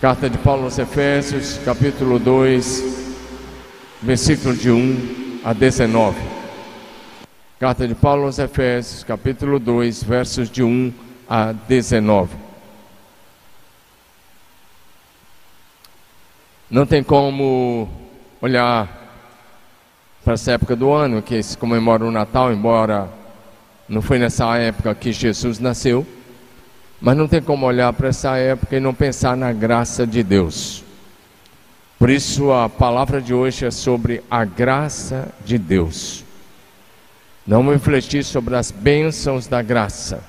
Carta de Paulo aos Efésios, capítulo 2, versículo de 1 a 19. Carta de Paulo aos Efésios, capítulo 2, versos de 1 a 19. Não tem como olhar para essa época do ano que se comemora o Natal, embora não foi nessa época que Jesus nasceu, mas não tem como olhar para essa época e não pensar na graça de Deus. Por isso a palavra de hoje é sobre a graça de Deus. Não refletir sobre as bênçãos da graça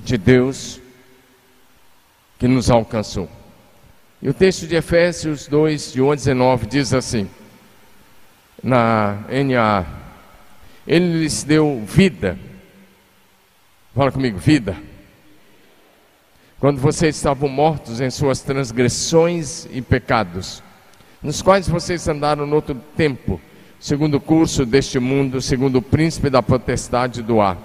de Deus que nos alcançou. E o texto de Efésios 2, de 1 a 19, diz assim: na NA. Ele lhes deu vida. Fala comigo, vida. Quando vocês estavam mortos em suas transgressões e pecados, nos quais vocês andaram no outro tempo, segundo o curso deste mundo, segundo o príncipe da potestade do ar,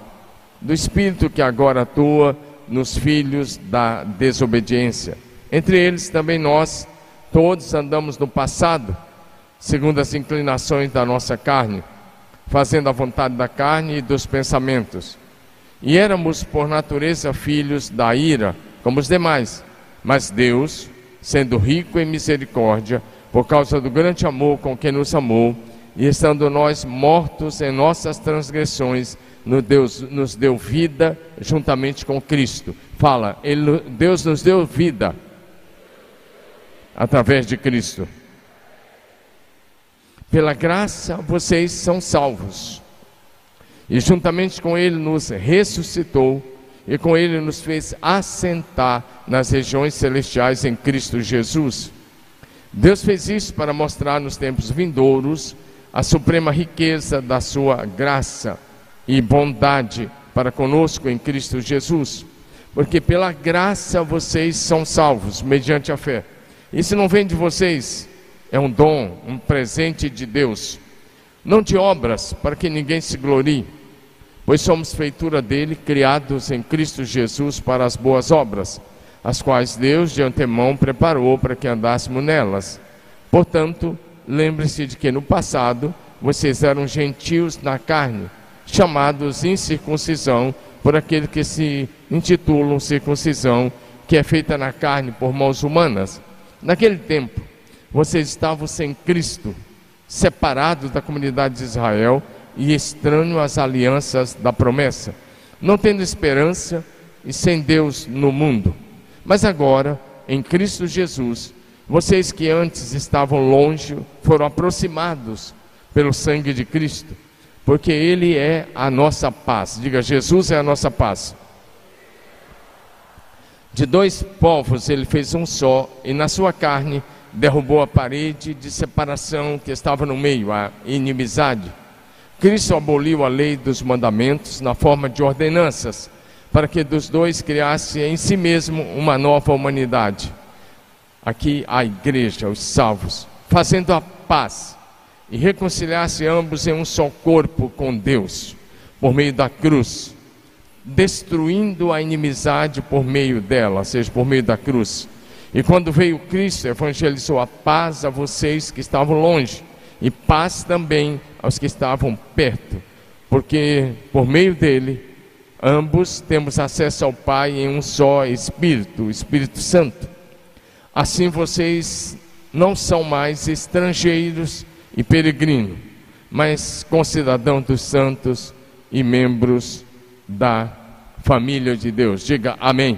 do espírito que agora atua nos filhos da desobediência. Entre eles também nós, todos andamos no passado segundo as inclinações da nossa carne, fazendo a vontade da carne e dos pensamentos. E éramos por natureza filhos da ira, como os demais. Mas Deus, sendo rico em misericórdia, por causa do grande amor com que nos amou, e estando nós mortos em nossas transgressões, Deus nos deu vida juntamente com Cristo. Fala, ele, Deus nos deu vida através de Cristo. Pela graça vocês são salvos. E juntamente com Ele nos ressuscitou e com Ele nos fez assentar nas regiões celestiais em Cristo Jesus. Deus fez isso para mostrar nos tempos vindouros a suprema riqueza da Sua graça e bondade para conosco em Cristo Jesus. Porque pela graça vocês são salvos, mediante a fé. Isso não vem de vocês, é um dom, um presente de Deus, não de obras, para que ninguém se glorie, pois somos feitura dele, criados em Cristo Jesus para as boas obras, as quais Deus de antemão preparou para que andássemos nelas. Portanto, lembre-se de que no passado vocês eram gentios na carne, chamados incircuncisão por aquele que se intitulam circuncisão, que é feita na carne por mãos humanas. Naquele tempo, vocês estavam sem Cristo, separados da comunidade de Israel e estranhos às alianças da promessa, não tendo esperança e sem Deus no mundo. Mas agora, em Cristo Jesus, vocês que antes estavam longe foram aproximados pelo sangue de Cristo, porque Ele é a nossa paz. Diga, Jesus é a nossa paz. De dois povos ele fez um só, e na sua carne derrubou a parede de separação que estava no meio, a inimizade. Cristo aboliu a lei dos mandamentos na forma de ordenanças, para que dos dois criasse em si mesmo uma nova humanidade. Aqui a igreja, os salvos, fazendo a paz e reconciliasse ambos em um só corpo com Deus, por meio da cruz, destruindo a inimizade por meio dela, ou seja, por meio da cruz e quando veio Cristo, evangelizou a paz a vocês que estavam longe, e paz também aos que estavam perto, porque por meio dele, ambos temos acesso ao Pai em um só Espírito, o Espírito Santo. Assim vocês não são mais estrangeiros e peregrinos, mas concidadãos dos santos e membros da família de Deus. Diga amém.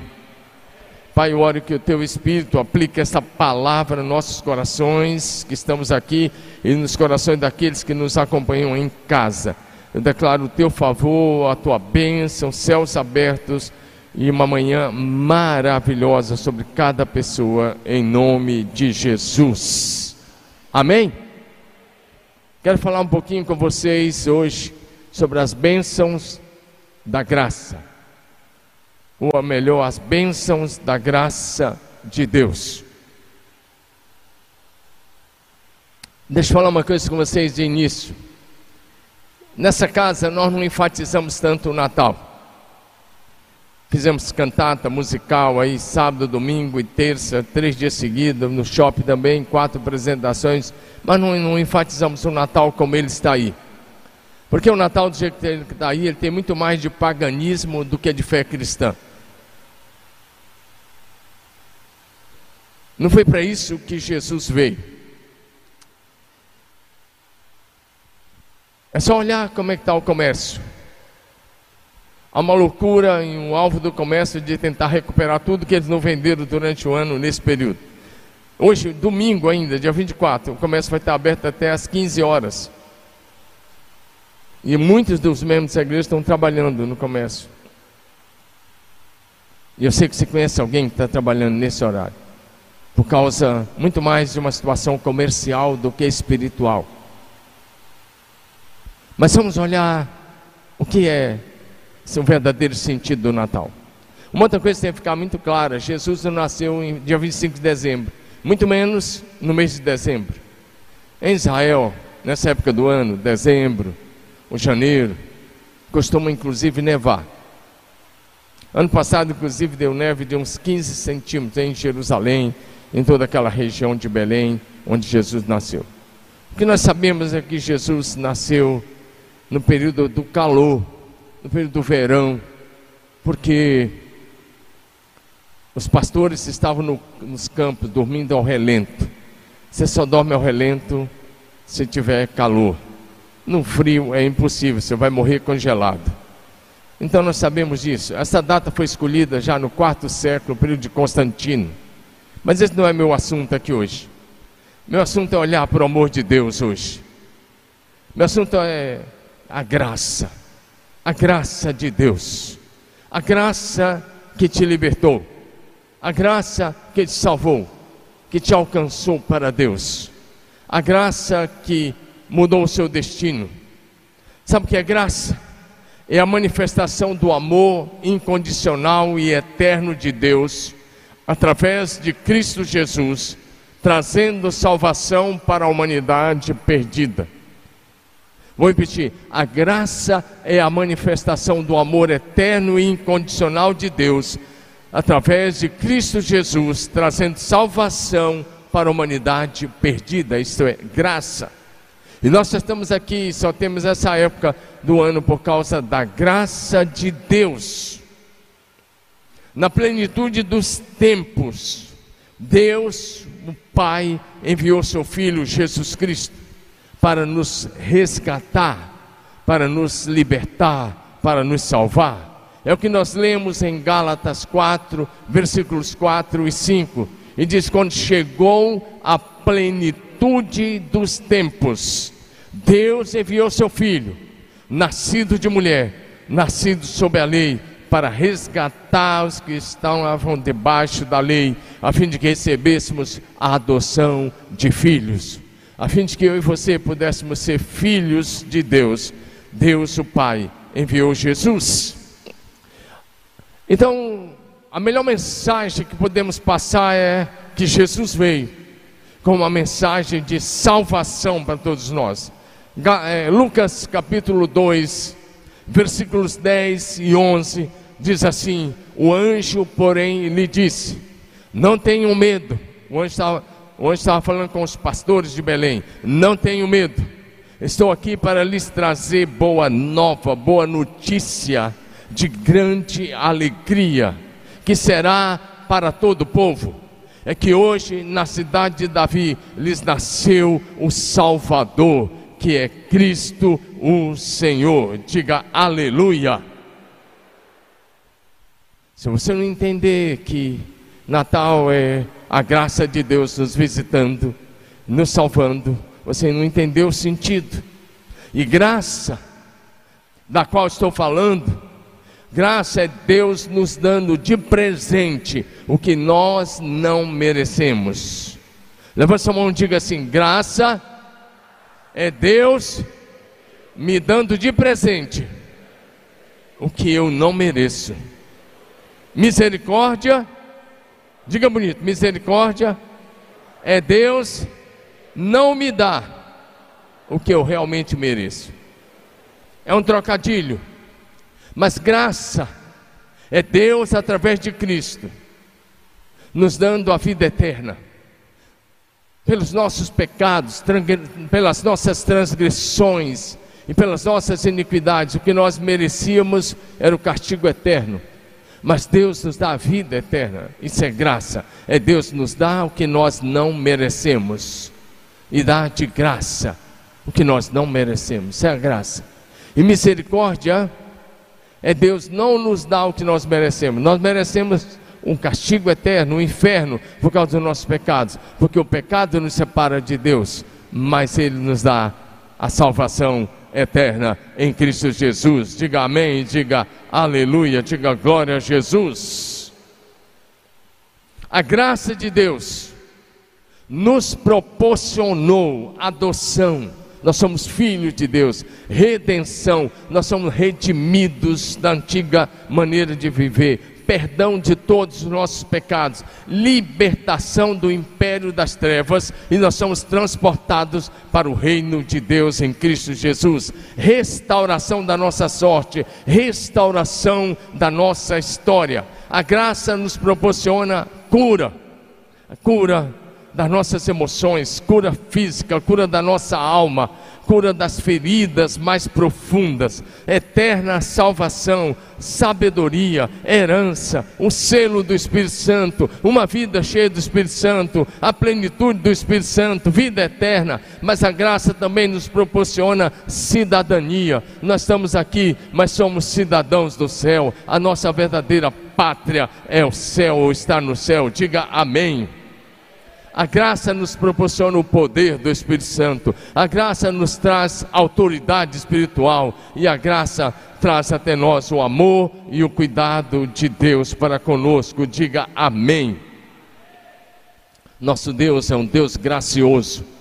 Pai, eu oro que o teu Espírito aplique essa palavra nos nossos corações que estamos aqui e nos corações daqueles que nos acompanham em casa. Eu declaro o teu favor, a tua bênção, céus abertos e uma manhã maravilhosa sobre cada pessoa, em nome de Jesus. Amém? Quero falar um pouquinho com vocês hoje sobre as bênçãos da graça ou melhor, as bênçãos da graça de Deus. Deixa eu falar uma coisa com vocês de início. Nessa casa nós não enfatizamos tanto o Natal. Fizemos cantata musical aí, sábado, domingo e terça, três dias seguidos, no shopping também, quatro apresentações, mas não, não enfatizamos o Natal como ele está aí. Porque o Natal, do jeito que está aí, ele tem muito mais de paganismo do que de fé cristã. Não foi para isso que Jesus veio. É só olhar como é que está o comércio. Há uma loucura em um alvo do comércio de tentar recuperar tudo que eles não venderam durante o ano nesse período. Hoje, domingo ainda, dia 24, o comércio vai estar aberto até às 15 horas. E muitos dos membros da igreja estão trabalhando no comércio. E eu sei que você conhece alguém que está trabalhando nesse horário. Por causa muito mais de uma situação comercial do que espiritual. Mas vamos olhar o que é o verdadeiro sentido do Natal. Uma outra coisa tem que ficar muito clara: Jesus não nasceu em dia 25 de dezembro, muito menos no mês de dezembro. Em Israel, nessa época do ano, dezembro ou janeiro, costuma inclusive nevar. Ano passado, inclusive, deu neve de uns 15 centímetros em Jerusalém, em toda aquela região de Belém, onde Jesus nasceu. O que nós sabemos é que Jesus nasceu no período do calor no período do verão, porque os pastores estavam no, nos campos dormindo ao relento. Você só dorme ao relento se tiver calor. No frio é impossível, você vai morrer congelado. Então nós sabemos disso. Essa data foi escolhida já no quarto século, período de Constantino. Mas esse não é meu assunto aqui hoje. Meu assunto é olhar para o amor de Deus hoje. Meu assunto é a graça a graça de Deus, a graça que te libertou, a graça que te salvou, que te alcançou para Deus, a graça que mudou o seu destino. Sabe o que é graça? É a manifestação do amor incondicional e eterno de Deus através de Cristo Jesus, trazendo salvação para a humanidade perdida. Vou repetir: a graça é a manifestação do amor eterno e incondicional de Deus, através de Cristo Jesus, trazendo salvação para a humanidade perdida, isto é, graça. E nós estamos aqui, só temos essa época do ano por causa da graça de Deus. Na plenitude dos tempos, Deus, o Pai, enviou seu Filho Jesus Cristo para nos resgatar, para nos libertar, para nos salvar. É o que nós lemos em Gálatas 4, versículos 4 e 5. E diz: Quando chegou a plenitude dos tempos, Deus enviou seu filho, nascido de mulher, nascido sob a lei, para resgatar os que estavam debaixo da lei, a fim de que recebêssemos a adoção de filhos a fim de que eu e você pudéssemos ser filhos de Deus. Deus, o Pai, enviou Jesus. Então, a melhor mensagem que podemos passar é que Jesus veio com uma mensagem de salvação para todos nós. É, Lucas capítulo 2, versículos 10 e 11, diz assim: O anjo, porém, lhe disse: Não tenham medo. O anjo estava Hoje estava falando com os pastores de Belém. Não tenho medo. Estou aqui para lhes trazer boa nova, boa notícia de grande alegria, que será para todo o povo. É que hoje na cidade de Davi lhes nasceu o Salvador, que é Cristo o Senhor. Diga aleluia. Se você não entender que Natal é a graça de Deus nos visitando, nos salvando. Você não entendeu o sentido. E graça, da qual estou falando, graça é Deus nos dando de presente o que nós não merecemos. Levanta sua mão e diga assim: graça é Deus me dando de presente o que eu não mereço. Misericórdia Diga bonito: misericórdia é Deus não me dá o que eu realmente mereço. É um trocadilho, mas graça É Deus, através de Cristo, nos dando a vida eterna. Pelos nossos pecados, pelas nossas transgressões e pelas nossas iniquidades, o que nós merecíamos era o castigo eterno. Mas Deus nos dá a vida eterna, isso é graça. É Deus nos dá o que nós não merecemos e dá de graça o que nós não merecemos, isso é a graça. E misericórdia é Deus não nos dá o que nós merecemos. Nós merecemos um castigo eterno, um inferno, por causa dos nossos pecados, porque o pecado nos separa de Deus, mas Ele nos dá a salvação eterna em Cristo Jesus. Diga amém, diga aleluia, diga glória a Jesus. A graça de Deus nos proporcionou adoção nós somos filhos de Deus, redenção, nós somos redimidos da antiga maneira de viver, perdão de todos os nossos pecados, libertação do império das trevas e nós somos transportados para o reino de Deus em Cristo Jesus, restauração da nossa sorte, restauração da nossa história. A graça nos proporciona cura, cura das nossas emoções, cura física, cura da nossa alma, cura das feridas mais profundas, eterna salvação, sabedoria, herança, o selo do Espírito Santo, uma vida cheia do Espírito Santo, a plenitude do Espírito Santo, vida eterna, mas a graça também nos proporciona cidadania. Nós estamos aqui, mas somos cidadãos do céu, a nossa verdadeira pátria é o céu, ou está no céu. Diga amém. A graça nos proporciona o poder do Espírito Santo. A graça nos traz autoridade espiritual. E a graça traz até nós o amor e o cuidado de Deus para conosco. Diga amém. Nosso Deus é um Deus gracioso.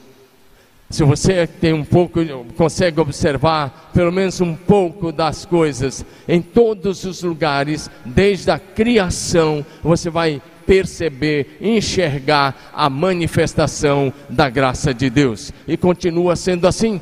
Se você tem um pouco, consegue observar pelo menos um pouco das coisas em todos os lugares, desde a criação, você vai perceber, enxergar a manifestação da graça de Deus. E continua sendo assim.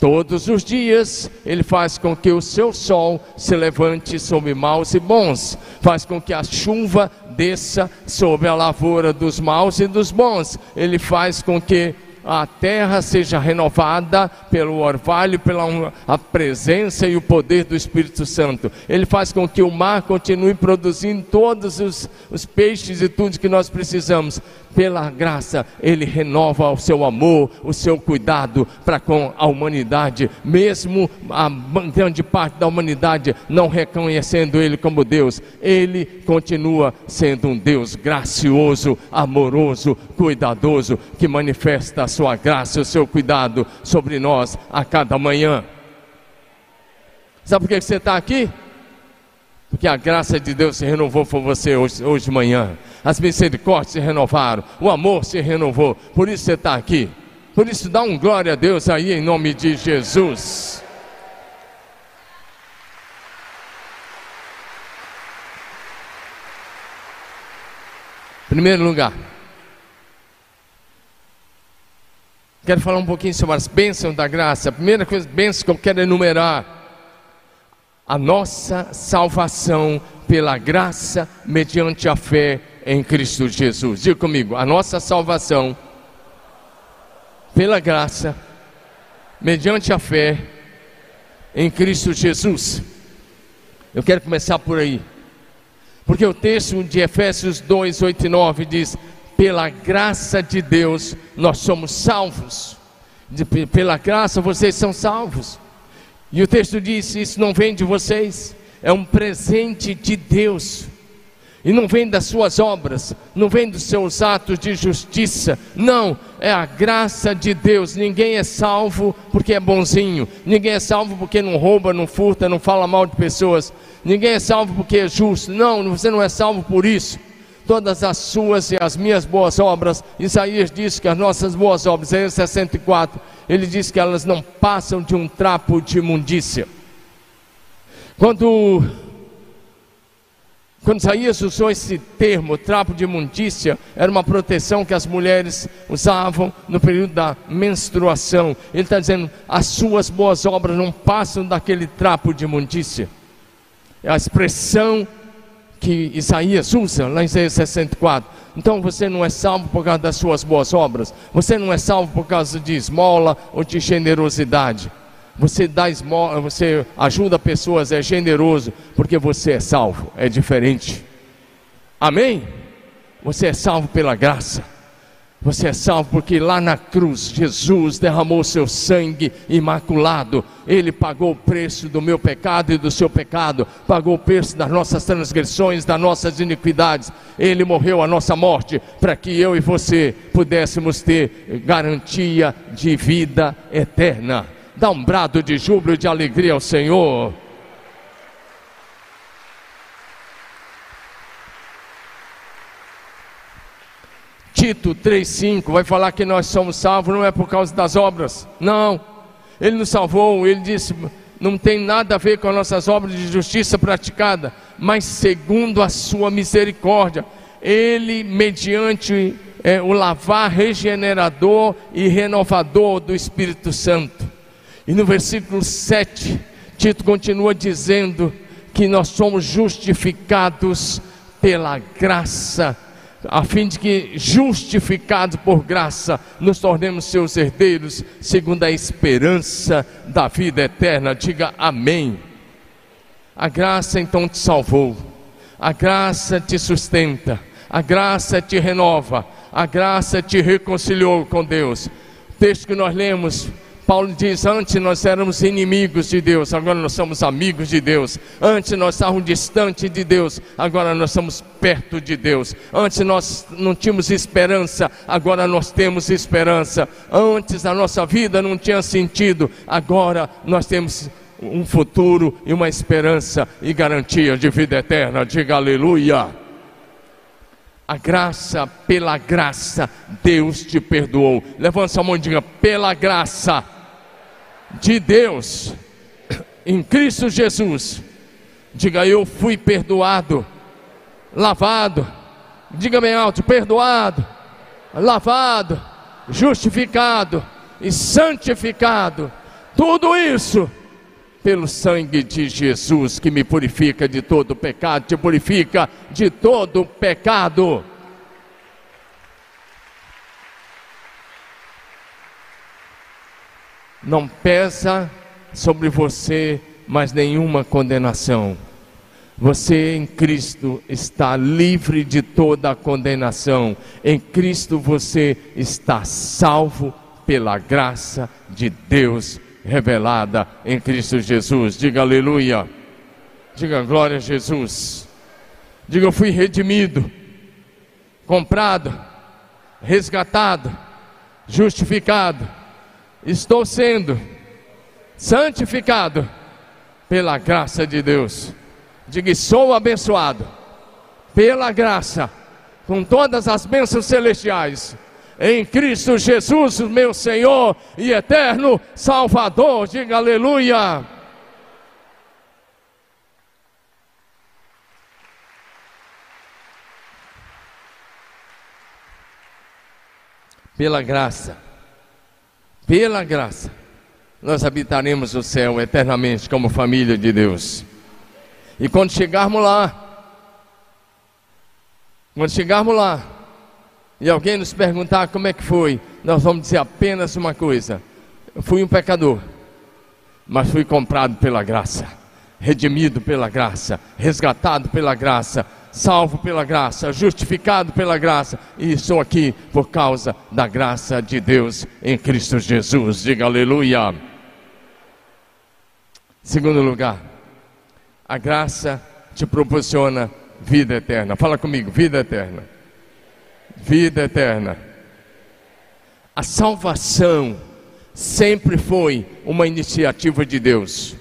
Todos os dias ele faz com que o seu sol se levante sobre maus e bons, faz com que a chuva desça sobre a lavoura dos maus e dos bons, ele faz com que a terra seja renovada pelo orvalho, pela a presença e o poder do Espírito Santo. Ele faz com que o mar continue produzindo todos os, os peixes e tudo que nós precisamos. Pela graça, ele renova o seu amor, o seu cuidado para com a humanidade, mesmo a grande parte da humanidade não reconhecendo ele como Deus, ele continua sendo um Deus gracioso, amoroso, cuidadoso, que manifesta a sua graça, o seu cuidado sobre nós a cada manhã. Sabe por que você está aqui? Porque a graça de Deus se renovou por você hoje, hoje de manhã. As misericórdias se renovaram, o amor se renovou. Por isso você está aqui. Por isso dá um glória a Deus aí em nome de Jesus. Primeiro lugar, Quero falar um pouquinho sobre as bênçãos da graça. A primeira coisa, bênção que eu quero enumerar: a nossa salvação pela graça mediante a fé em Cristo Jesus. Diga comigo, a nossa salvação pela graça mediante a fé em Cristo Jesus. Eu quero começar por aí. Porque o texto de Efésios 2, 8 e 9 diz: pela graça de Deus, nós somos salvos. Pela graça, vocês são salvos. E o texto diz: Isso não vem de vocês, é um presente de Deus. E não vem das suas obras, não vem dos seus atos de justiça, não, é a graça de Deus. Ninguém é salvo porque é bonzinho, ninguém é salvo porque não rouba, não furta, não fala mal de pessoas, ninguém é salvo porque é justo, não, você não é salvo por isso todas as suas e as minhas boas obras. Isaías diz que as nossas boas obras, Isaías 64, ele diz que elas não passam de um trapo de imundícia. Quando, quando Isaías usou esse termo, trapo de imundícia, era uma proteção que as mulheres usavam no período da menstruação. Ele está dizendo: as suas boas obras não passam daquele trapo de imundícia. É a expressão que Isaías usa lá em Isaías 64. Então você não é salvo por causa das suas boas obras, você não é salvo por causa de esmola ou de generosidade. Você dá esmola, você ajuda pessoas, é generoso, porque você é salvo, é diferente. Amém? Você é salvo pela graça. Você é salvo porque lá na cruz Jesus derramou seu sangue imaculado. Ele pagou o preço do meu pecado e do seu pecado, pagou o preço das nossas transgressões, das nossas iniquidades. Ele morreu a nossa morte para que eu e você pudéssemos ter garantia de vida eterna. Dá um brado de júbilo e de alegria ao Senhor. Tito 3,5 vai falar que nós somos salvos não é por causa das obras, não. Ele nos salvou, ele disse: não tem nada a ver com as nossas obras de justiça praticada, mas segundo a sua misericórdia, ele, mediante é, o lavar regenerador e renovador do Espírito Santo. E no versículo 7, Tito continua dizendo que nós somos justificados pela graça a fim de que, justificados por graça, nos tornemos seus herdeiros, segundo a esperança da vida eterna. Diga amém. A graça então te salvou, a graça te sustenta, a graça te renova, a graça te reconciliou com Deus. O texto que nós lemos Paulo diz: antes nós éramos inimigos de Deus, agora nós somos amigos de Deus. Antes nós estávamos distantes de Deus, agora nós estamos perto de Deus. Antes nós não tínhamos esperança, agora nós temos esperança. Antes a nossa vida não tinha sentido, agora nós temos um futuro e uma esperança e garantia de vida eterna. Diga aleluia. A graça, pela graça, Deus te perdoou. Levanta a mão e diga: pela graça de Deus em Cristo Jesus. Diga eu fui perdoado, lavado. Diga bem alto: perdoado, lavado, justificado e santificado. Tudo isso pelo sangue de Jesus que me purifica de todo pecado, te purifica de todo pecado. Não pesa sobre você mais nenhuma condenação. Você em Cristo está livre de toda a condenação. Em Cristo você está salvo pela graça de Deus revelada em Cristo Jesus. Diga aleluia. Diga glória a Jesus. Diga eu fui redimido, comprado, resgatado, justificado estou sendo santificado pela graça de Deus. Diga, sou abençoado pela graça, com todas as bênçãos celestiais, em Cristo Jesus, meu Senhor e eterno Salvador. Diga aleluia. Pela graça pela graça, nós habitaremos o céu eternamente como família de Deus. E quando chegarmos lá, quando chegarmos lá, e alguém nos perguntar como é que foi, nós vamos dizer apenas uma coisa: eu fui um pecador, mas fui comprado pela graça, redimido pela graça, resgatado pela graça, salvo pela graça, justificado pela graça, e estou aqui por causa da graça de Deus em Cristo Jesus. Diga aleluia. Segundo lugar, a graça te proporciona vida eterna. Fala comigo, vida eterna. Vida eterna. A salvação sempre foi uma iniciativa de Deus.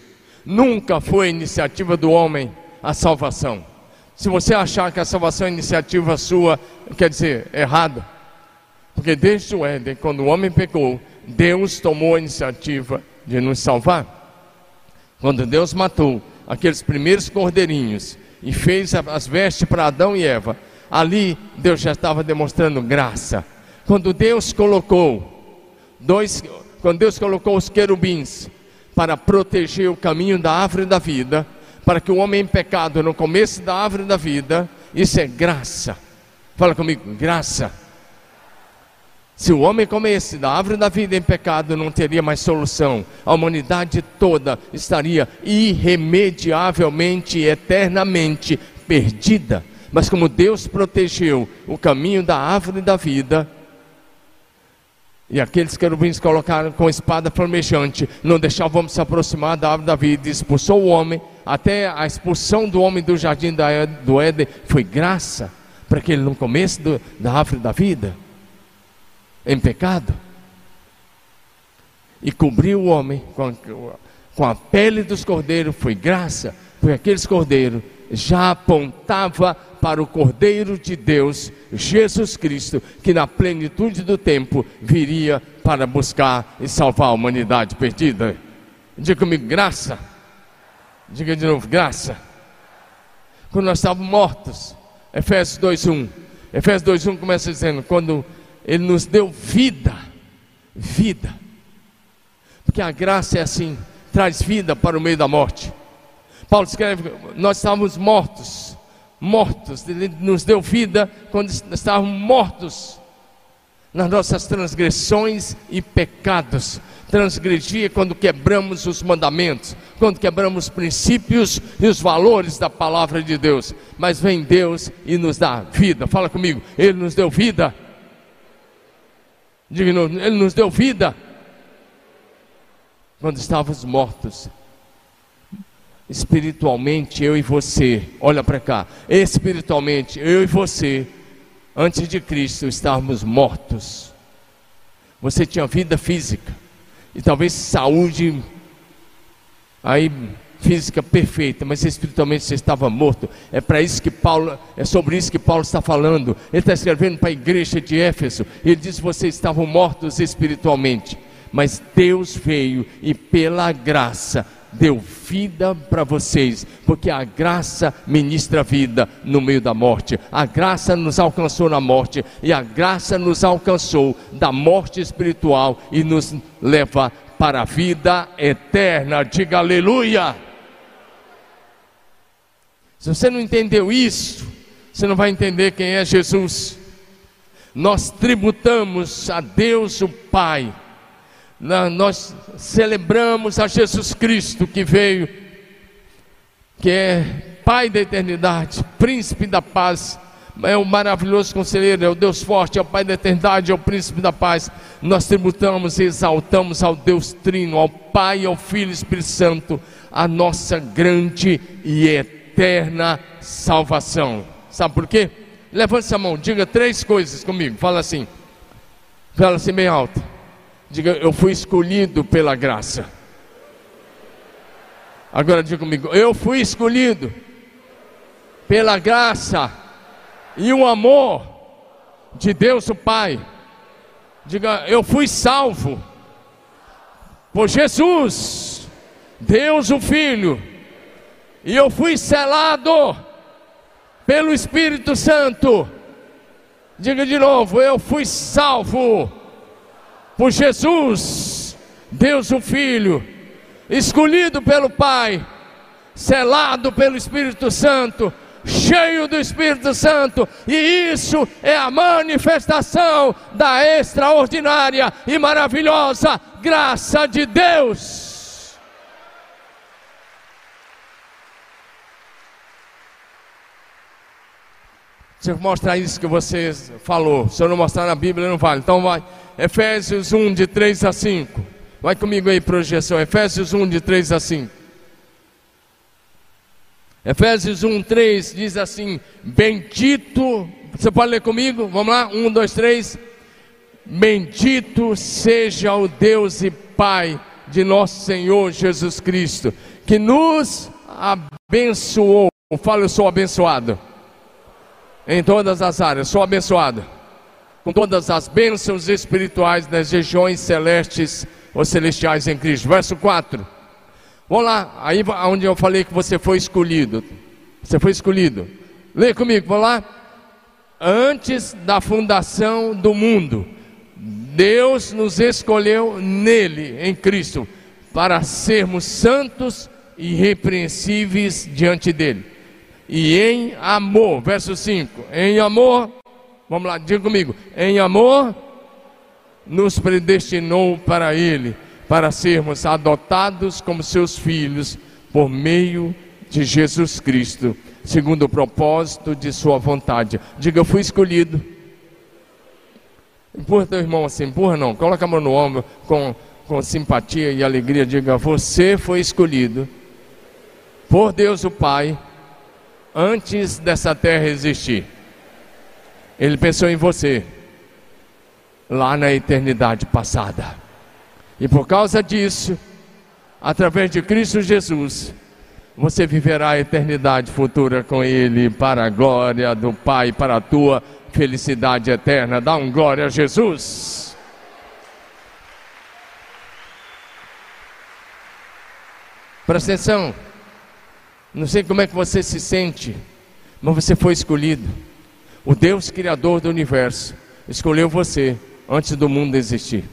Nunca foi iniciativa do homem a salvação. Se você achar que a salvação é iniciativa sua, quer dizer, errado. Porque desde o Éden, quando o homem pecou, Deus tomou a iniciativa de nos salvar. Quando Deus matou aqueles primeiros cordeirinhos e fez as vestes para Adão e Eva, ali Deus já estava demonstrando graça. Quando Deus colocou dois, quando Deus colocou os querubins para proteger o caminho da árvore da vida, para que o homem em pecado não comesse da árvore da vida, isso é graça. Fala comigo, graça. Se o homem comesse da árvore da vida em pecado, não teria mais solução. A humanidade toda estaria irremediavelmente, eternamente perdida. Mas como Deus protegeu o caminho da árvore da vida, e aqueles querubins colocaram com espada flamejante, não deixavam se aproximar da árvore da vida, expulsou o homem, até a expulsão do homem do jardim do Éden foi graça, para que ele não comesse do, da árvore da vida em pecado e cobriu o homem com a, com a pele dos cordeiros, foi graça, foi aqueles cordeiros, já apontava para o Cordeiro de Deus, Jesus Cristo, que na plenitude do tempo viria para buscar e salvar a humanidade perdida. Diga comigo, graça. Diga de novo, graça. Quando nós estávamos mortos, Efésios 2:1. Efésios 2:1 começa dizendo: quando ele nos deu vida, vida. Porque a graça é assim, traz vida para o meio da morte. Paulo escreve: nós estávamos mortos, mortos. Ele nos deu vida quando estávamos mortos nas nossas transgressões e pecados. Transgredia quando quebramos os mandamentos, quando quebramos os princípios e os valores da palavra de Deus. Mas vem Deus e nos dá vida. Fala comigo, Ele nos deu vida. Diga, Ele nos deu vida quando estávamos mortos. Espiritualmente, eu e você, olha para cá. Espiritualmente, eu e você, antes de Cristo, estávamos mortos. Você tinha vida física e talvez saúde aí física perfeita, mas espiritualmente você estava morto. É para isso que Paulo, é sobre isso que Paulo está falando. Ele está escrevendo para a igreja de Éfeso. Ele diz: vocês estavam mortos espiritualmente, mas Deus veio e pela graça deu vida para vocês, porque a graça ministra vida no meio da morte. A graça nos alcançou na morte e a graça nos alcançou da morte espiritual e nos leva para a vida eterna. Diga aleluia. Se você não entendeu isso, você não vai entender quem é Jesus. Nós tributamos a Deus o Pai, nós celebramos a Jesus Cristo que veio, que é Pai da eternidade, Príncipe da paz, é o maravilhoso conselheiro, é o Deus forte, é o Pai da eternidade, é o Príncipe da paz. Nós tributamos e exaltamos ao Deus Trino, ao Pai, ao Filho e Espírito Santo, a nossa grande e eterna salvação. Sabe por quê? Levante a mão, diga três coisas comigo. Fala assim. Fala assim bem alto. Diga, eu fui escolhido pela graça. Agora diga comigo, eu fui escolhido pela graça e o amor de Deus o Pai. Diga, eu fui salvo por Jesus, Deus o Filho e eu fui selado pelo Espírito Santo. Diga de novo: eu fui salvo por Jesus, Deus o Filho, escolhido pelo Pai, selado pelo Espírito Santo, cheio do Espírito Santo, e isso é a manifestação da extraordinária e maravilhosa graça de Deus. Se eu mostrar isso que você falou, se eu não mostrar na Bíblia, não vale. Então vai, Efésios 1, de 3 a 5. Vai comigo aí, projeção. Efésios 1, de 3 a 5. Efésios 1, 3 diz assim: Bendito, você pode ler comigo? Vamos lá? 1, 2, 3. Bendito seja o Deus e Pai de nosso Senhor Jesus Cristo, que nos abençoou. Fala, eu sou abençoado em todas as áreas. Sou abençoado com todas as bênçãos espirituais nas regiões celestes ou celestiais em Cristo. Verso 4. Vamos lá, aí onde eu falei que você foi escolhido. Você foi escolhido. Leia comigo, vamos lá. Antes da fundação do mundo, Deus nos escolheu nele, em Cristo, para sermos santos irrepreensíveis diante dele. E em amor, verso 5: em amor, vamos lá, diga comigo, em amor, nos predestinou para ele, para sermos adotados como seus filhos, por meio de Jesus Cristo, segundo o propósito de Sua vontade. Diga, eu fui escolhido. Empurra teu irmão assim, empurra não, coloca a mão no ombro com, com simpatia e alegria. Diga, você foi escolhido por Deus o Pai antes dessa terra existir. Ele pensou em você lá na eternidade passada. E por causa disso, através de Cristo Jesus, você viverá a eternidade futura com Ele, para a glória do Pai, para a tua felicidade eterna. Dá um glória a Jesus. Presta atenção. Não sei como é que você se sente, mas você foi escolhido. O Deus Criador do universo escolheu você antes do mundo existir.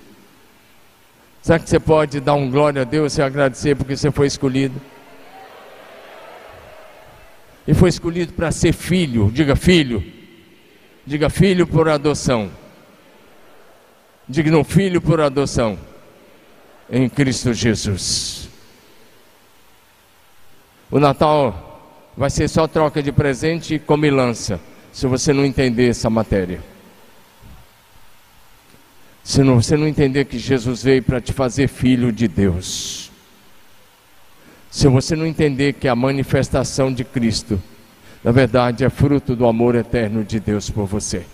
Será que você pode dar um glória a Deus e agradecer porque você foi escolhido? e foi escolhido para ser filho, diga filho, diga filho por adoção, diga não filho por adoção, em Cristo Jesus. O Natal vai ser só troca de presente e comilança, se você não entender essa matéria. Se você não entender que Jesus veio para te fazer filho de Deus. Se você não entender que a manifestação de Cristo, na verdade, é fruto do amor eterno de Deus por você.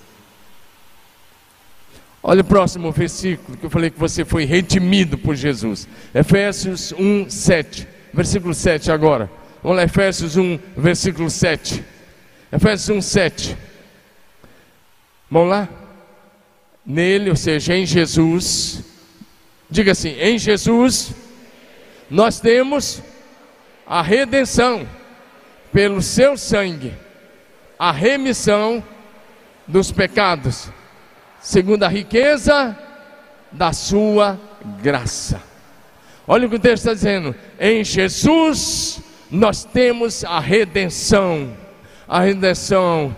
Olha o próximo versículo que eu falei que você foi redimido por Jesus. Efésios 1, 7. Versículo 7 agora. Vamos lá, Efésios 1, versículo 7. Efésios 1, 7. Vamos lá? Nele, ou seja, em Jesus. Diga assim: em Jesus, nós temos a redenção pelo seu sangue, a remissão dos pecados, segundo a riqueza da sua graça. Olha o que o texto está dizendo: em Jesus nós temos a redenção, a redenção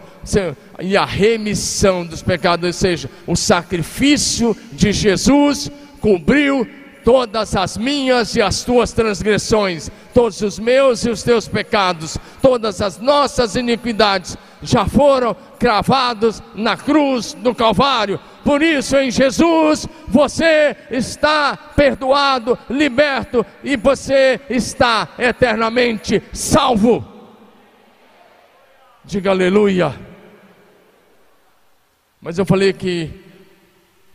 e a remissão dos pecados, ou seja, o sacrifício de Jesus cobriu todas as minhas e as tuas transgressões, todos os meus e os teus pecados, todas as nossas iniquidades já foram cravados na cruz do Calvário. Por isso, em Jesus, você está perdoado, liberto e você está eternamente salvo. Diga aleluia. Mas eu falei que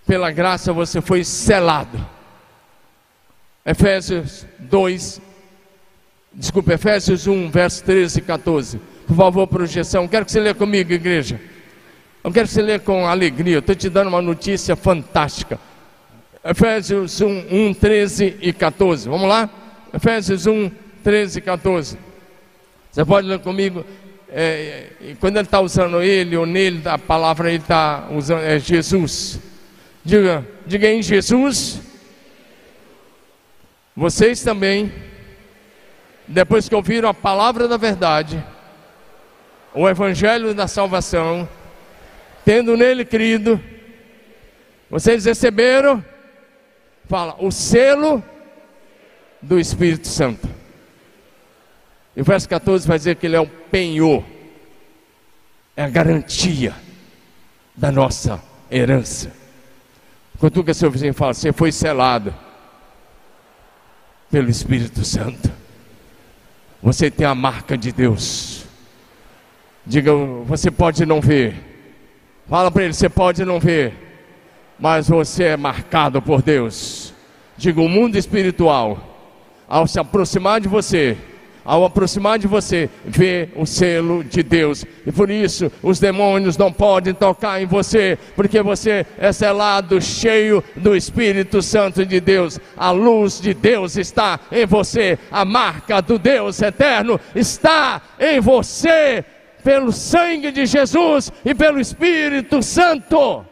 pela graça você foi selado Efésios 2, desculpa, Efésios 1, verso 13 e 14. Por favor, projeção. Quero que você leia comigo, igreja. Eu quero que você leia com alegria. Estou te dando uma notícia fantástica. Efésios 1, 1, 13 e 14. Vamos lá? Efésios 1, 13 e 14. Você pode ler comigo? É, quando ele está usando ele ou nele, a palavra ele está usando é Jesus. Diga, diga em Jesus vocês também, depois que ouviram a palavra da verdade, o evangelho da salvação, tendo nele crido, vocês receberam, fala, o selo do Espírito Santo. E o verso 14 vai dizer que ele é o penhor, é a garantia da nossa herança. Que seu vizinho fala, você foi selado pelo Espírito Santo. Você tem a marca de Deus. Diga, você pode não ver. Fala para ele, você pode não ver, mas você é marcado por Deus. Diga, o mundo espiritual, ao se aproximar de você, ao aproximar de você, vê o selo de Deus. E por isso os demônios não podem tocar em você, porque você é selado, cheio do Espírito Santo de Deus. A luz de Deus está em você, a marca do Deus eterno está em você, pelo sangue de Jesus e pelo Espírito Santo.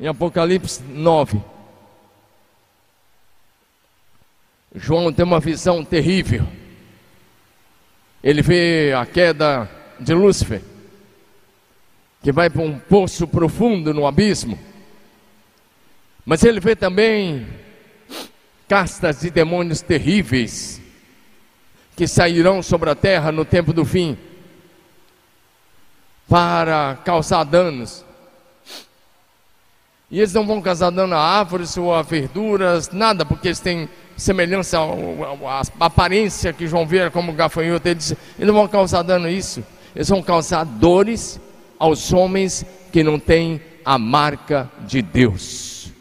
Em Apocalipse 9. João tem uma visão terrível. Ele vê a queda de Lúcifer, que vai para um poço profundo no abismo. Mas ele vê também castas de demônios terríveis que sairão sobre a terra no tempo do fim para causar danos. E eles não vão causar dano a árvores ou a verduras, nada, porque eles têm semelhança à aparência que João vê como gafanhoto. Eles, eles não vão causar dano isso. Eles vão causar dores aos homens que não têm a marca de Deus.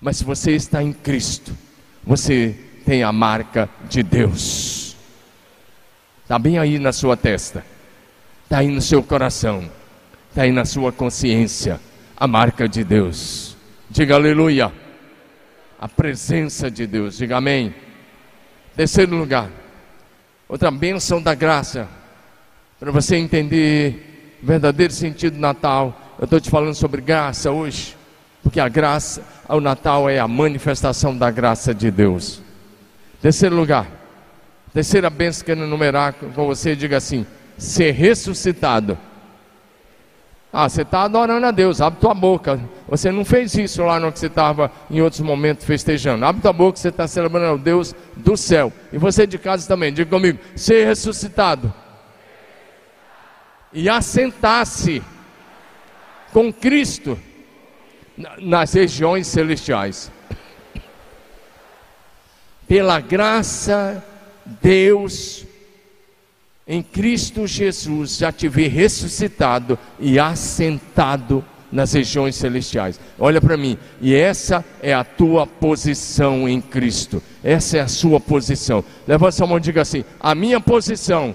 Mas se você está em Cristo, você tem a marca de Deus. Está bem aí na sua testa, está aí no seu coração, está aí na sua consciência a marca de Deus. Diga aleluia. A presença de Deus. Diga amém. Terceiro lugar. Outra bênção da graça. Para você entender o verdadeiro sentido do Natal. Eu estou te falando sobre graça hoje. Porque a graça, o Natal é a manifestação da graça de Deus. Terceiro lugar. Terceira bênção que eu enumerar com você, diga assim: ser ressuscitado ah, você está adorando a Deus, abre tua boca. Você não fez isso lá no que você estava em outros momentos festejando. Abre tua boca, você está celebrando o Deus do céu. E você de casa também, diga comigo: ser ressuscitado e assentar-se com Cristo nas regiões celestiais. Pela graça, Deus em Cristo Jesus já te ressuscitado e assentado nas regiões celestiais. Olha para mim, e essa é a tua posição em Cristo. Essa é a sua posição. Levanta sua mão e diga assim: a minha posição,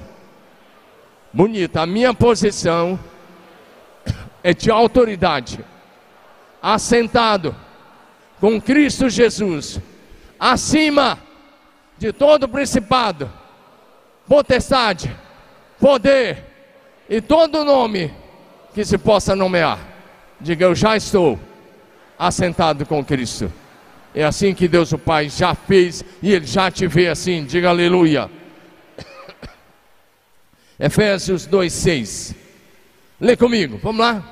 bonita, a minha posição é de autoridade, assentado com Cristo Jesus, acima de todo principado potestade, poder e todo nome que se possa nomear. Diga, eu já estou assentado com Cristo. É assim que Deus o Pai já fez e Ele já te vê assim. Diga aleluia. Efésios 2,6. Lê comigo, vamos lá.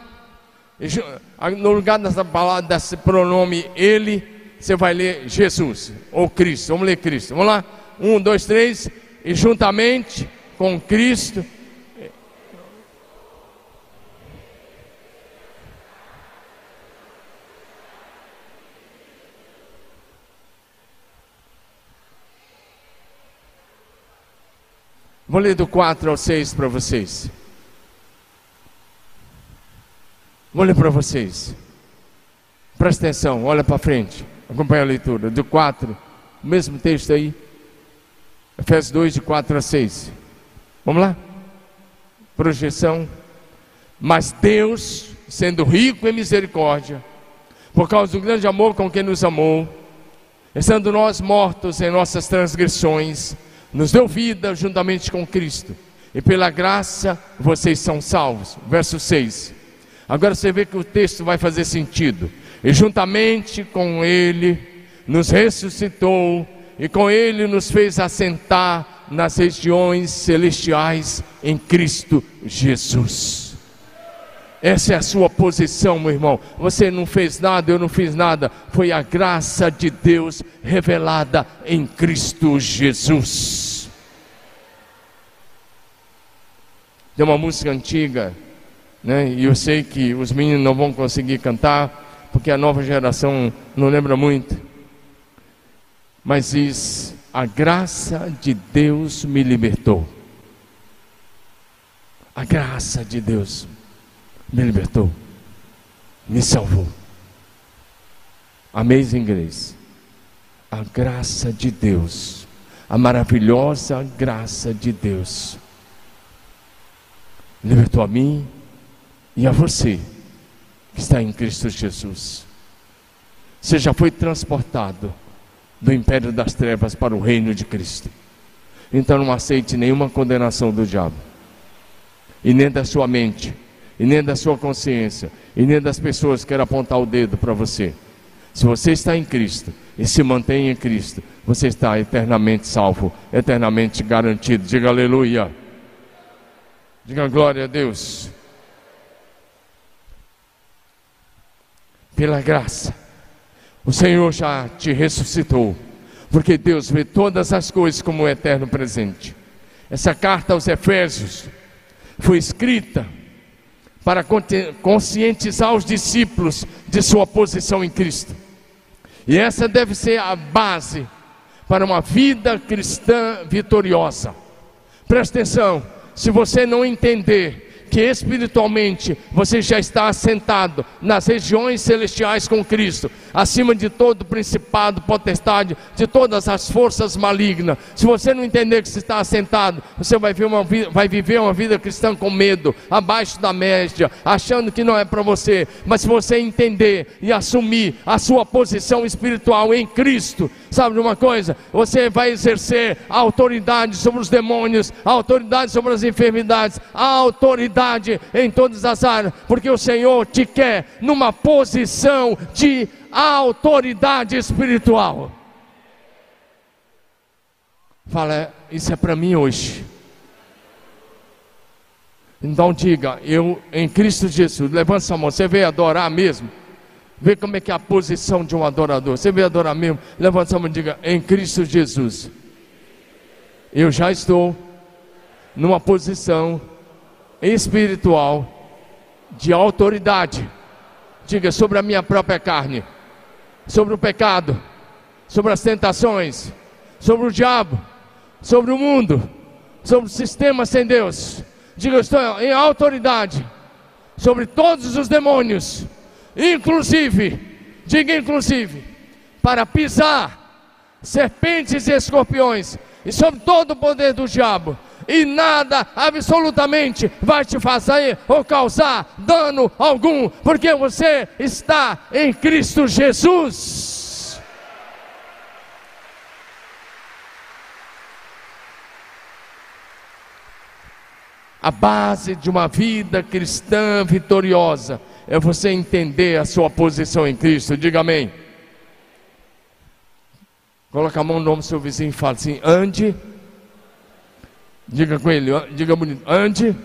No lugar dessa palavra, desse pronome Ele, você vai ler Jesus ou Cristo. Vamos ler Cristo. Vamos lá. Um, dois, três e juntamente com Cristo. Vou ler do 4 ao 6 para vocês. Vou ler para vocês. Presta atenção, olha para frente. Acompanha a leitura. Do 4, o mesmo texto aí. Efésios 2, de 4 a 6. Vamos lá? Projeção. Mas Deus, sendo rico em misericórdia, por causa do grande amor com que nos amou, estando nós mortos em nossas transgressões, nos deu vida juntamente com Cristo, e pela graça vocês são salvos. Verso 6. Agora você vê que o texto vai fazer sentido. E juntamente com Ele nos ressuscitou e com ele nos fez assentar nas regiões celestiais em Cristo Jesus. Essa é a sua posição, meu irmão. Você não fez nada, eu não fiz nada. Foi a graça de Deus revelada em Cristo Jesus. Tem uma música antiga, né? E eu sei que os meninos não vão conseguir cantar, porque a nova geração não lembra muito mas diz: a graça de Deus me libertou. A graça de Deus me libertou, me salvou. Amazing Grace. A graça de Deus, a maravilhosa graça de Deus, libertou a mim e a você que está em Cristo Jesus. Você já foi transportado do império das trevas para o reino de Cristo. Então não aceite nenhuma condenação do diabo, e nem da sua mente, e nem da sua consciência, e nem das pessoas que querem apontar o dedo para você. Se você está em Cristo e se mantém em Cristo, você está eternamente salvo, eternamente garantido. Diga aleluia. Diga glória a Deus. Pela graça, o Senhor já te ressuscitou, porque Deus vê todas as coisas como um eterno presente. Essa carta aos Efésios foi escrita para conscientizar os discípulos de sua posição em Cristo. E essa deve ser a base para uma vida cristã vitoriosa. Presta atenção, se você não entender que espiritualmente você já está assentado nas regiões celestiais com Cristo, acima de todo principado, potestade, de todas as forças malignas. Se você não entender que você está assentado, você vai viver uma vida, vai viver uma vida cristã com medo, abaixo da média, achando que não é para você. Mas se você entender e assumir a sua posição espiritual em Cristo, sabe de uma coisa? Você vai exercer a autoridade sobre os demônios, a autoridade sobre as enfermidades, a autoridade autoridade em todas as áreas, porque o Senhor te quer numa posição de autoridade espiritual. Fala, isso é para mim hoje. Então diga, eu em Cristo Jesus, levanta sua mão, você veio adorar mesmo? Vê como é que é a posição de um adorador. Você veio adorar mesmo? Levanta sua mão e diga, em Cristo Jesus. Eu já estou numa posição espiritual de autoridade. Diga sobre a minha própria carne, sobre o pecado, sobre as tentações, sobre o diabo, sobre o mundo, sobre o sistema sem Deus. Diga, eu estou em autoridade sobre todos os demônios, inclusive, diga inclusive, para pisar serpentes e escorpiões e sobre todo o poder do diabo e nada absolutamente vai te fazer ou causar dano algum, porque você está em Cristo Jesus. A base de uma vida cristã vitoriosa é você entender a sua posição em Cristo. Diga amém. Coloca a mão no nome do seu vizinho e fala assim: ande Diga com ele, diga bonito, ande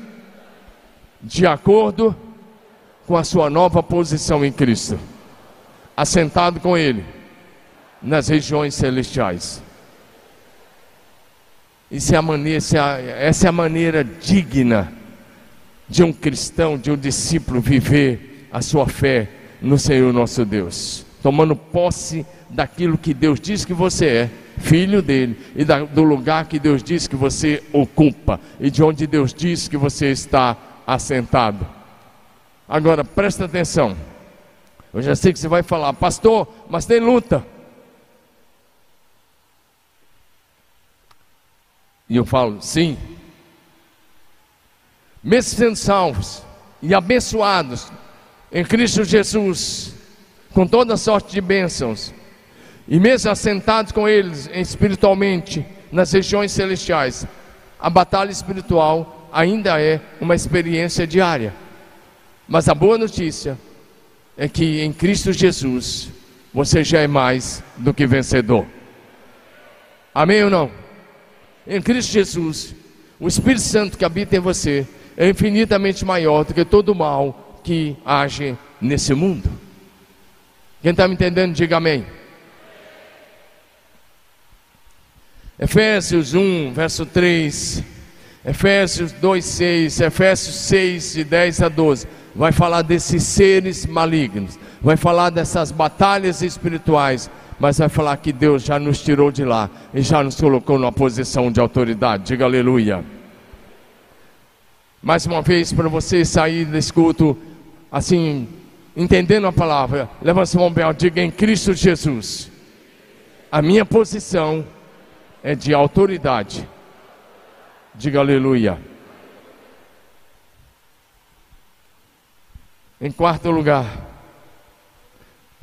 de acordo com a sua nova posição em Cristo, assentado com Ele nas regiões celestiais. Isso é a maneira, essa é a maneira digna de um cristão, de um discípulo viver a sua fé no Senhor nosso Deus, tomando posse daquilo que Deus diz que você é filho dele, e da, do lugar que Deus diz que você ocupa, e de onde Deus diz que você está assentado. Agora, presta atenção. Eu já sei que você vai falar, pastor, mas tem luta. E eu falo, sim. Mesmo sendo salvos e abençoados em Cristo Jesus, com toda sorte de bênçãos, e mesmo assentados com eles espiritualmente nas regiões celestiais, a batalha espiritual ainda é uma experiência diária. Mas a boa notícia é que em Cristo Jesus você já é mais do que vencedor. Amém ou não? Em Cristo Jesus, o Espírito Santo que habita em você é infinitamente maior do que todo o mal que age nesse mundo. Quem está me entendendo, diga amém. Efésios 1, verso 3, Efésios 2, 6, Efésios 6, de 10 a 12, vai falar desses seres malignos, vai falar dessas batalhas espirituais, mas vai falar que Deus já nos tirou de lá e já nos colocou numa posição de autoridade. Diga aleluia. Mais uma vez, para você sair desse culto, assim, entendendo a palavra, levanta sua mão bem, diga em Cristo Jesus. A minha posição é de autoridade. Diga aleluia. Em quarto lugar,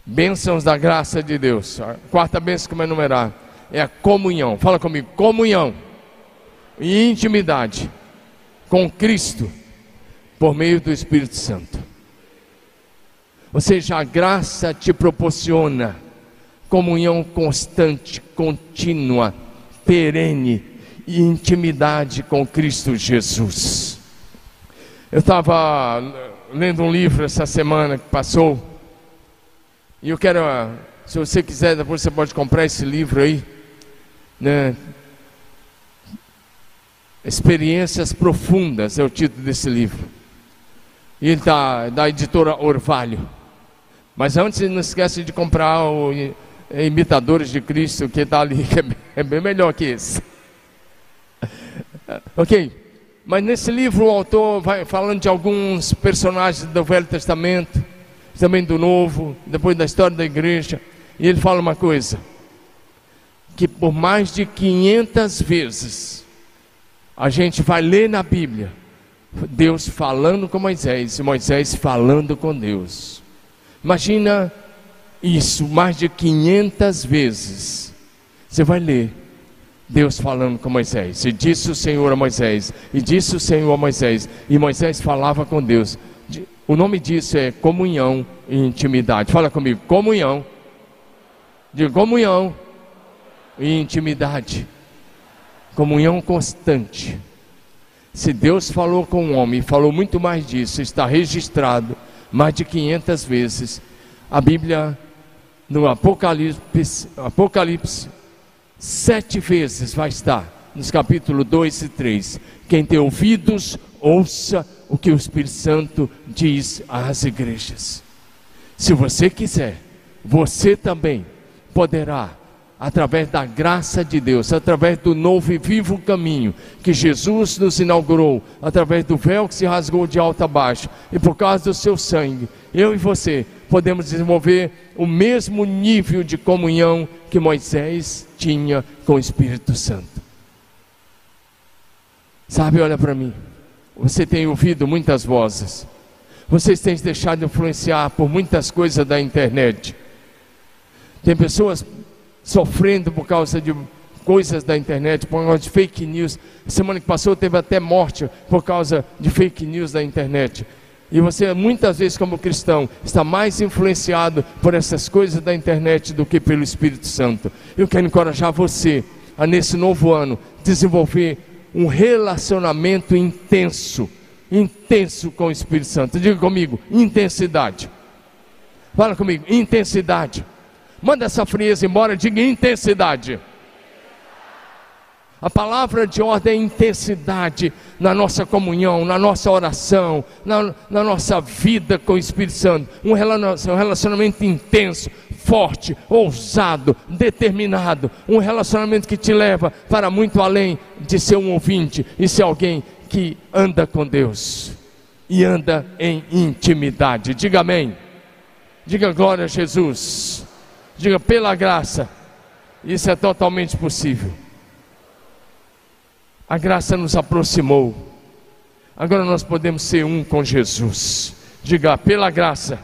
bênçãos da graça de Deus. A quarta bênção como é numerar é a comunhão. Fala comigo, comunhão e intimidade com Cristo, por meio do Espírito Santo. Ou seja, a graça te proporciona comunhão constante, contínua, perene e intimidade com Cristo Jesus. Eu estava lendo um livro essa semana que passou, e eu quero, se você quiser, depois você pode comprar esse livro aí, né? Experiências Profundas é o título desse livro. E ele está da editora Orvalho. Mas antes, não esquece de comprar o Imitadores de Cristo, que está ali, que é bem melhor que esse. ok. Mas nesse livro o autor vai falando de alguns personagens do Velho Testamento, também do Novo, depois da história da igreja. E ele fala uma coisa: que por mais de 500 vezes a gente vai ler na Bíblia Deus falando com Moisés e Moisés falando com Deus. Imagina isso mais de 500 vezes. Você vai ler Deus falando com Moisés. E disse o Senhor a Moisés. E disse o Senhor a Moisés. E Moisés falava com Deus. O nome disso é comunhão e intimidade. Fala comigo, comunhão. De comunhão e intimidade. Comunhão constante. Se Deus falou com o homem, falou muito mais disso, está registrado mais de 500 vezes. A Bíblia, no Apocalipse, Apocalipse sete vezes vai estar, nos capítulos 2 e 3. Quem tem ouvidos, ouça o que o Espírito Santo diz às igrejas. Se você quiser, você também poderá através da graça de Deus, através do novo e vivo caminho que Jesus nos inaugurou, através do véu que se rasgou de alto a baixo, e por causa do seu sangue, eu e você podemos desenvolver o mesmo nível de comunhão que Moisés tinha com o Espírito Santo. Sabe, olha para mim. Você tem ouvido muitas vozes. Vocês têm se deixado influenciar por muitas coisas da internet. Tem pessoas sofrendo por causa de coisas da internet, por causa de fake news. Semana que passou teve até morte por causa de fake news da internet. E você, muitas vezes, como cristão, está mais influenciado por essas coisas da internet do que pelo Espírito Santo. Eu quero encorajar você a, nesse novo ano, desenvolver um relacionamento intenso intenso com o Espírito Santo. Diga comigo: intensidade. Fala comigo: intensidade. Manda essa frieza embora, diga intensidade. A palavra de ordem é intensidade na nossa comunhão, na nossa oração, na, na nossa vida com o Espírito Santo. Um relacionamento intenso, forte, ousado, determinado. Um relacionamento que te leva para muito além de ser um ouvinte e ser alguém que anda com Deus e anda em intimidade. Diga amém. Diga glória a Jesus. Diga pela graça. Isso é totalmente possível. A graça nos aproximou. Agora nós podemos ser um com Jesus. Diga pela graça.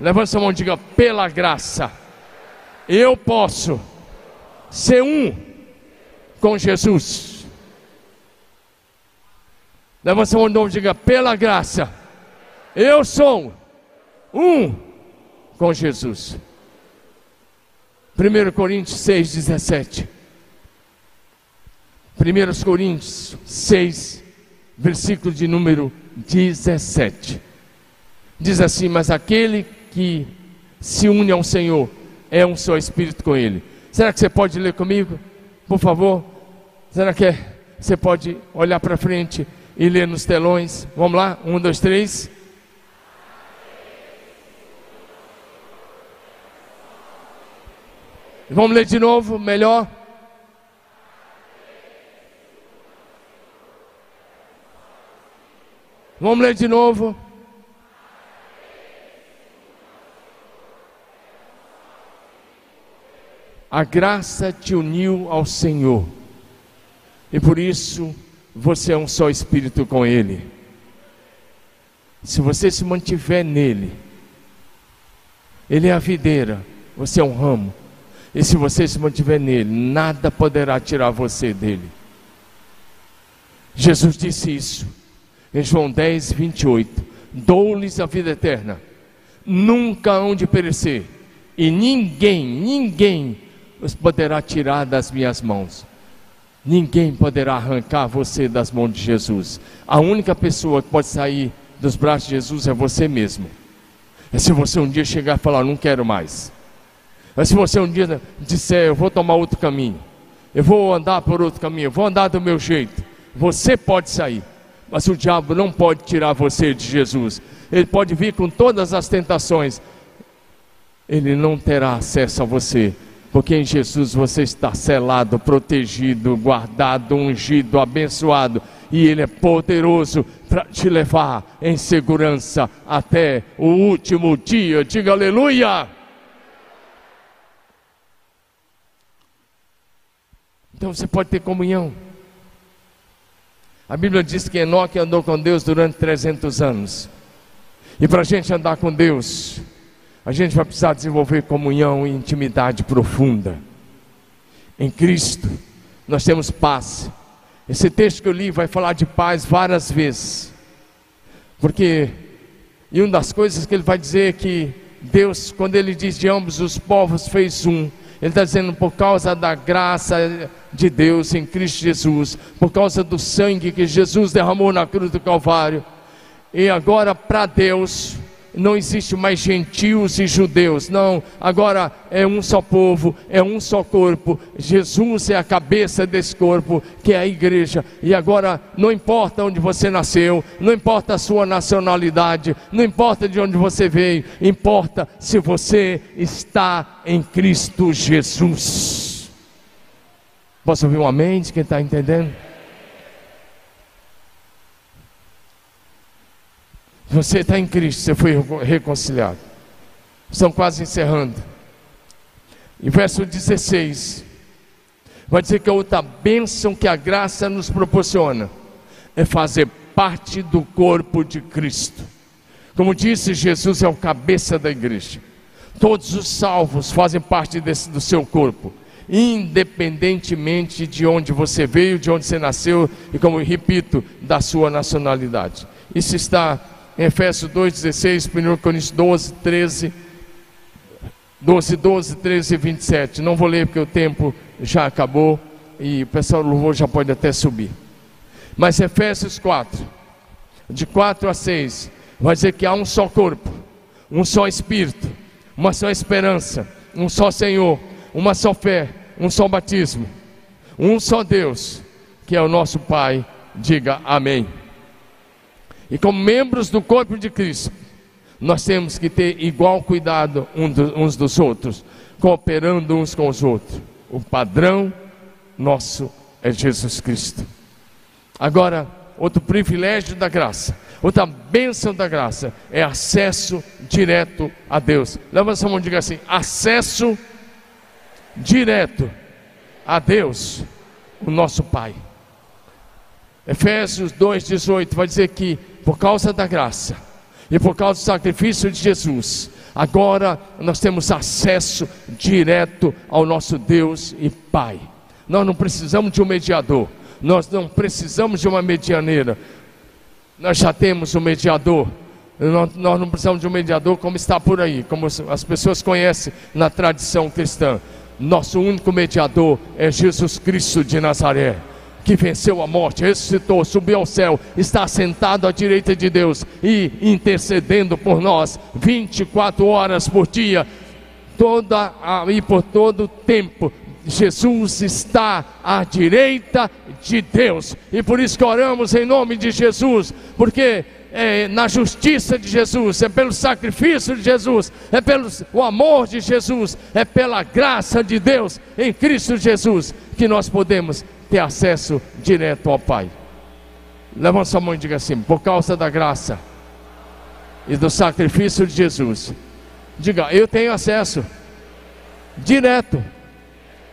Levanta sua mão e diga pela graça. Eu posso ser um com Jesus. Levanta sua mão de novo e diga pela graça. Eu sou um com Jesus. 1 Coríntios 6, 17. 1 Coríntios 6, versículo de número 17. Diz assim: Mas aquele que se une ao Senhor é um só espírito com Ele. Será que você pode ler comigo? Por favor? Será que você pode olhar para frente e ler nos telões? Vamos lá? Um, dois, três. Vamos ler de novo, melhor. Vamos ler de novo. A graça te uniu ao Senhor, e por isso você é um só espírito com Ele. Se você se mantiver nele, Ele é a videira, você é um ramo. E se você se mantiver nele, nada poderá tirar você dele. Jesus disse isso. Em João 10, 28. Dou-lhes a vida eterna, nunca hão de perecer, e ninguém, ninguém os poderá tirar das minhas mãos. Ninguém poderá arrancar você das mãos de Jesus. A única pessoa que pode sair dos braços de Jesus é você mesmo. É se você um dia chegar e falar, não quero mais. É se você um dia disser, eu vou tomar outro caminho. Eu vou andar por outro caminho, eu vou andar do meu jeito. Você pode sair. Mas o diabo não pode tirar você de Jesus. Ele pode vir com todas as tentações. Ele não terá acesso a você. Porque em Jesus você está selado, protegido, guardado, ungido, abençoado. E Ele é poderoso para te levar em segurança até o último dia. Diga aleluia! Então você pode ter comunhão. A Bíblia diz que Enoque andou com Deus durante 300 anos. E para a gente andar com Deus, a gente vai precisar desenvolver comunhão e intimidade profunda. Em Cristo, nós temos paz. Esse texto que eu li vai falar de paz várias vezes. Porque, e uma das coisas que ele vai dizer é que Deus, quando ele diz de ambos os povos, fez um. Ele está dizendo por causa da graça de Deus em Cristo Jesus, por causa do sangue que Jesus derramou na cruz do Calvário. E agora para Deus não existe mais gentios e judeus, não, agora é um só povo, é um só corpo. Jesus é a cabeça desse corpo, que é a igreja. E agora não importa onde você nasceu, não importa a sua nacionalidade, não importa de onde você veio, importa se você está em Cristo Jesus. Posso ouvir um amém de quem está entendendo? Você está em Cristo, você foi reconciliado. Estão quase encerrando. Em verso 16, vai dizer que a outra bênção que a graça nos proporciona é fazer parte do corpo de Cristo. Como disse, Jesus é o cabeça da igreja. Todos os salvos fazem parte desse, do seu corpo, independentemente de onde você veio, de onde você nasceu e, como repito, da sua nacionalidade. Isso está em Efésios 2,16, 1 Coríntios 12, 13, 12, 12, 13 e 27. Não vou ler porque o tempo já acabou e o pessoal do louvor já pode até subir. Mas Efésios 4, de 4 a 6, vai dizer que há um só corpo, um só Espírito, uma só esperança, um só Senhor, uma só fé, um só batismo, um só Deus, que é o nosso Pai. Diga amém. E como membros do corpo de Cristo, nós temos que ter igual cuidado uns dos outros, cooperando uns com os outros. O padrão nosso é Jesus Cristo. Agora, outro privilégio da graça, outra bênção da graça é acesso direto a Deus. Leva sua mão e diga assim: acesso direto a Deus, o nosso Pai. Efésios 2,18 vai dizer que por causa da graça e por causa do sacrifício de Jesus, agora nós temos acesso direto ao nosso Deus e Pai. Nós não precisamos de um mediador, nós não precisamos de uma medianeira, nós já temos um mediador. Nós, não precisamos de um mediador como está por aí, como as pessoas conhecem na tradição cristã. Nosso único mediador é Jesus Cristo de Nazaré que venceu a morte, ressuscitou, subiu ao céu, está sentado à direita de Deus e intercedendo por nós 24 horas por dia, toda e por todo o tempo. Jesus está à direita de Deus, e por isso que oramos em nome de Jesus, porque é na justiça de Jesus, é pelo sacrifício de Jesus, é pelo o amor de Jesus, é pela graça de Deus em Cristo Jesus que nós podemos ter acesso direto ao Pai. Levanta sua mão e diga assim: por causa da graça e do sacrifício de Jesus. Diga, eu tenho acesso direto.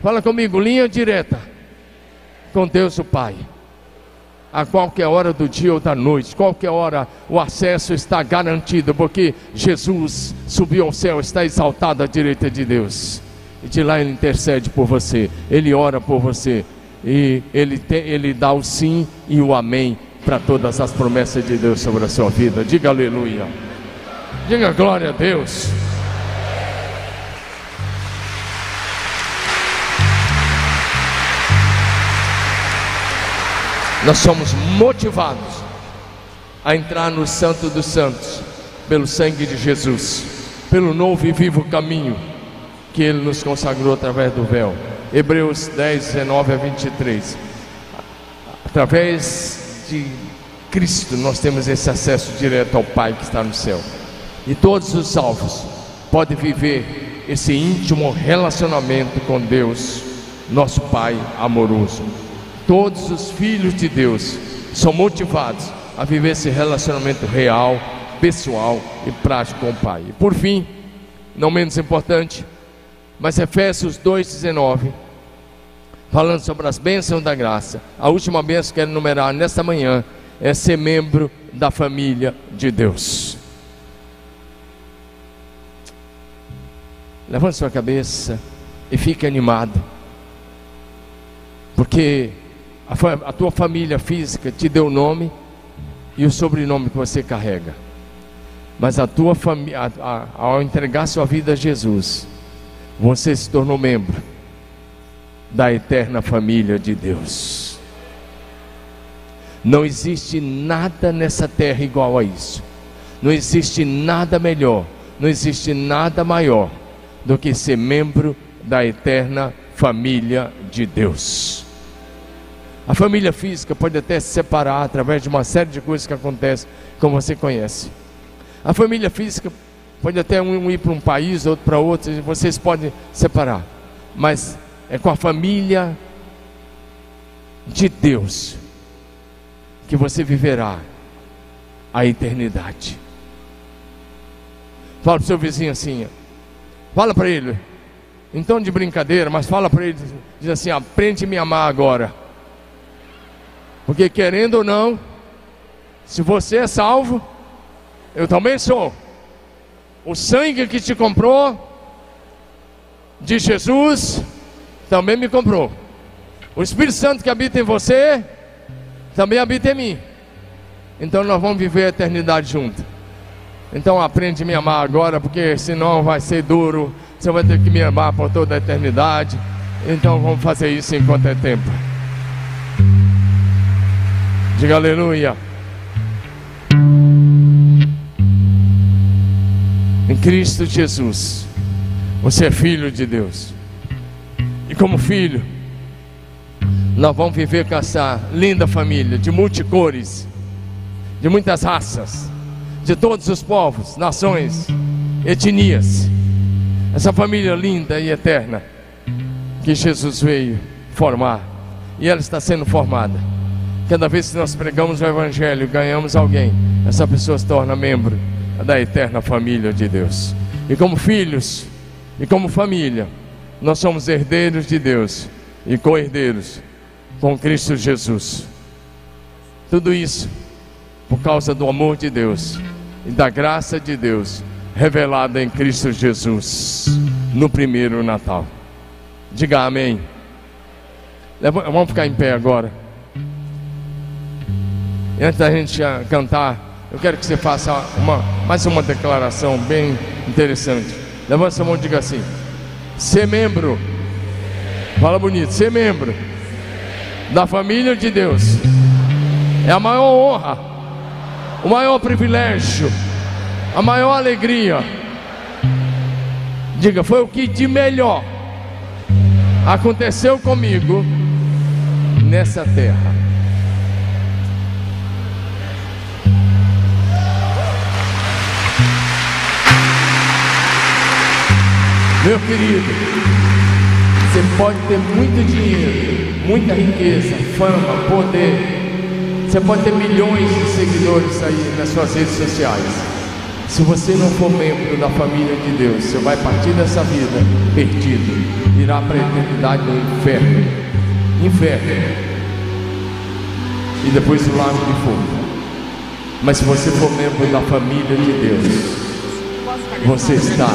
Fala comigo, linha direta com Deus o Pai. A qualquer hora do dia ou da noite, qualquer hora o acesso está garantido, porque Jesus subiu ao céu, está exaltado à direita de Deus. E de lá ele intercede por você, ele ora por você, e ele, te, ele dá o sim e o amém para todas as promessas de Deus sobre a sua vida. Diga aleluia. Diga glória a Deus. Nós somos motivados a entrar no Santo dos Santos pelo sangue de Jesus, pelo novo e vivo caminho que Ele nos consagrou através do véu. Hebreus 10, 19 a 23. Através de Cristo nós temos esse acesso direto ao Pai que está no céu. E todos os salvos podem viver esse íntimo relacionamento com Deus, nosso Pai amoroso. Todos os filhos de Deus são motivados a viver esse relacionamento real, pessoal e prático com o Pai. E por fim, não menos importante, mas Efésios 2,19, falando sobre as bênçãos da graça. A última bênção que quero enumerar nesta manhã é ser membro da família de Deus. Levante sua cabeça e fique animado, porque a, a tua família física te deu o nome e o sobrenome que você carrega. Mas a tua família, ao entregar sua vida a Jesus, você se tornou membro da eterna família de Deus. Não existe nada nessa terra igual a isso. Não existe nada melhor, não existe nada maior do que ser membro da eterna família de Deus. A família física pode até se separar através de uma série de coisas que acontecem, como você conhece. A família física pode até um ir para um país, outro para outro, vocês podem separar. Mas é com a família de Deus que você viverá a eternidade. Fala para o seu vizinho assim, fala para ele, então de brincadeira, mas fala para ele, diz assim: aprende a me amar agora. Porque querendo ou não, se você é salvo, eu também sou. O sangue que te comprou, de Jesus, também me comprou. O Espírito Santo que habita em você, também habita em mim. Então nós vamos viver a eternidade juntos. Então aprende a me amar agora, porque senão vai ser duro. Você vai ter que me amar por toda a eternidade. Então vamos fazer isso enquanto é tempo. Diga aleluia. Em Cristo Jesus, você é filho de Deus. E como filho, nós vamos viver com essa linda família de multicores, de muitas raças, de todos os povos, nações, etnias. Essa família linda e eterna que Jesus veio formar. E ela está sendo formada. Cada vez que nós pregamos o Evangelho, ganhamos alguém, essa pessoa se torna membro da eterna família de Deus. E como filhos, e como família, nós somos herdeiros de Deus e co-herdeiros com Cristo Jesus. Tudo isso por causa do amor de Deus e da graça de Deus revelada em Cristo Jesus no primeiro Natal. Diga amém. Vamos ficar em pé agora. Antes da gente cantar, eu quero que você faça uma, mais uma declaração bem interessante. Levanta sua mão e diga assim: ser membro, fala bonito, ser membro da família de Deus é a maior honra, o maior privilégio, a maior alegria. Diga, foi o que de melhor aconteceu comigo nessa terra. Meu querido, você pode ter muito dinheiro, muita riqueza, fama, poder. Você pode ter milhões de seguidores aí nas suas redes sociais. Se você não for membro da família de Deus, você vai partir dessa vida perdido, irá para a eternidade no inferno. Inferno. E depois o lago de fogo. Mas se você for membro da família de Deus, você está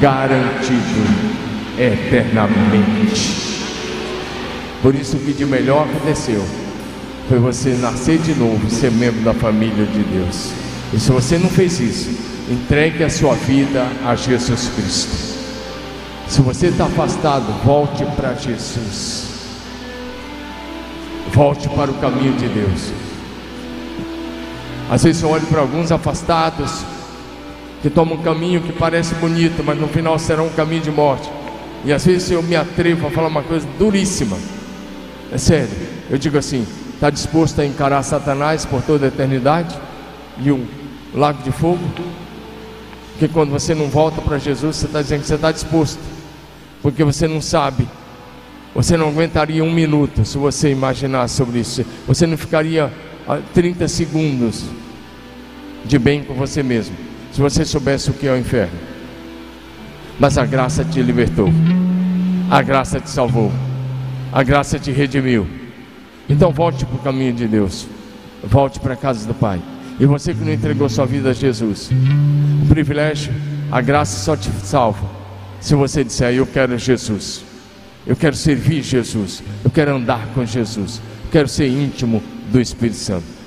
garantido eternamente. Por isso o que de melhor aconteceu foi você nascer de novo ser membro da família de Deus. E se você não fez isso, entregue a sua vida a Jesus Cristo. Se você está afastado, volte para Jesus. Volte para o caminho de Deus. Às vezes eu olho para alguns afastados que tomam um caminho que parece bonito, mas no final será um caminho de morte. E às vezes eu me atrevo a falar uma coisa duríssima. É sério. Eu digo assim: está disposto a encarar Satanás por toda a eternidade e um lago de fogo? Porque quando você não volta para Jesus, você está dizendo que você está disposto, porque você não sabe. Você não aguentaria um minuto se você imaginasse sobre isso. Você não ficaria 30 segundos de bem com você mesmo, se você soubesse o que é o inferno. Mas a graça te libertou, a graça te salvou, a graça te redimiu. Então volte para o caminho de Deus, volte para a casa do Pai. E você que não entregou sua vida a Jesus, o privilégio, a graça só te salva se você disser: Eu quero Jesus, eu quero servir Jesus, eu quero andar com Jesus, eu quero ser íntimo do Espírito Santo.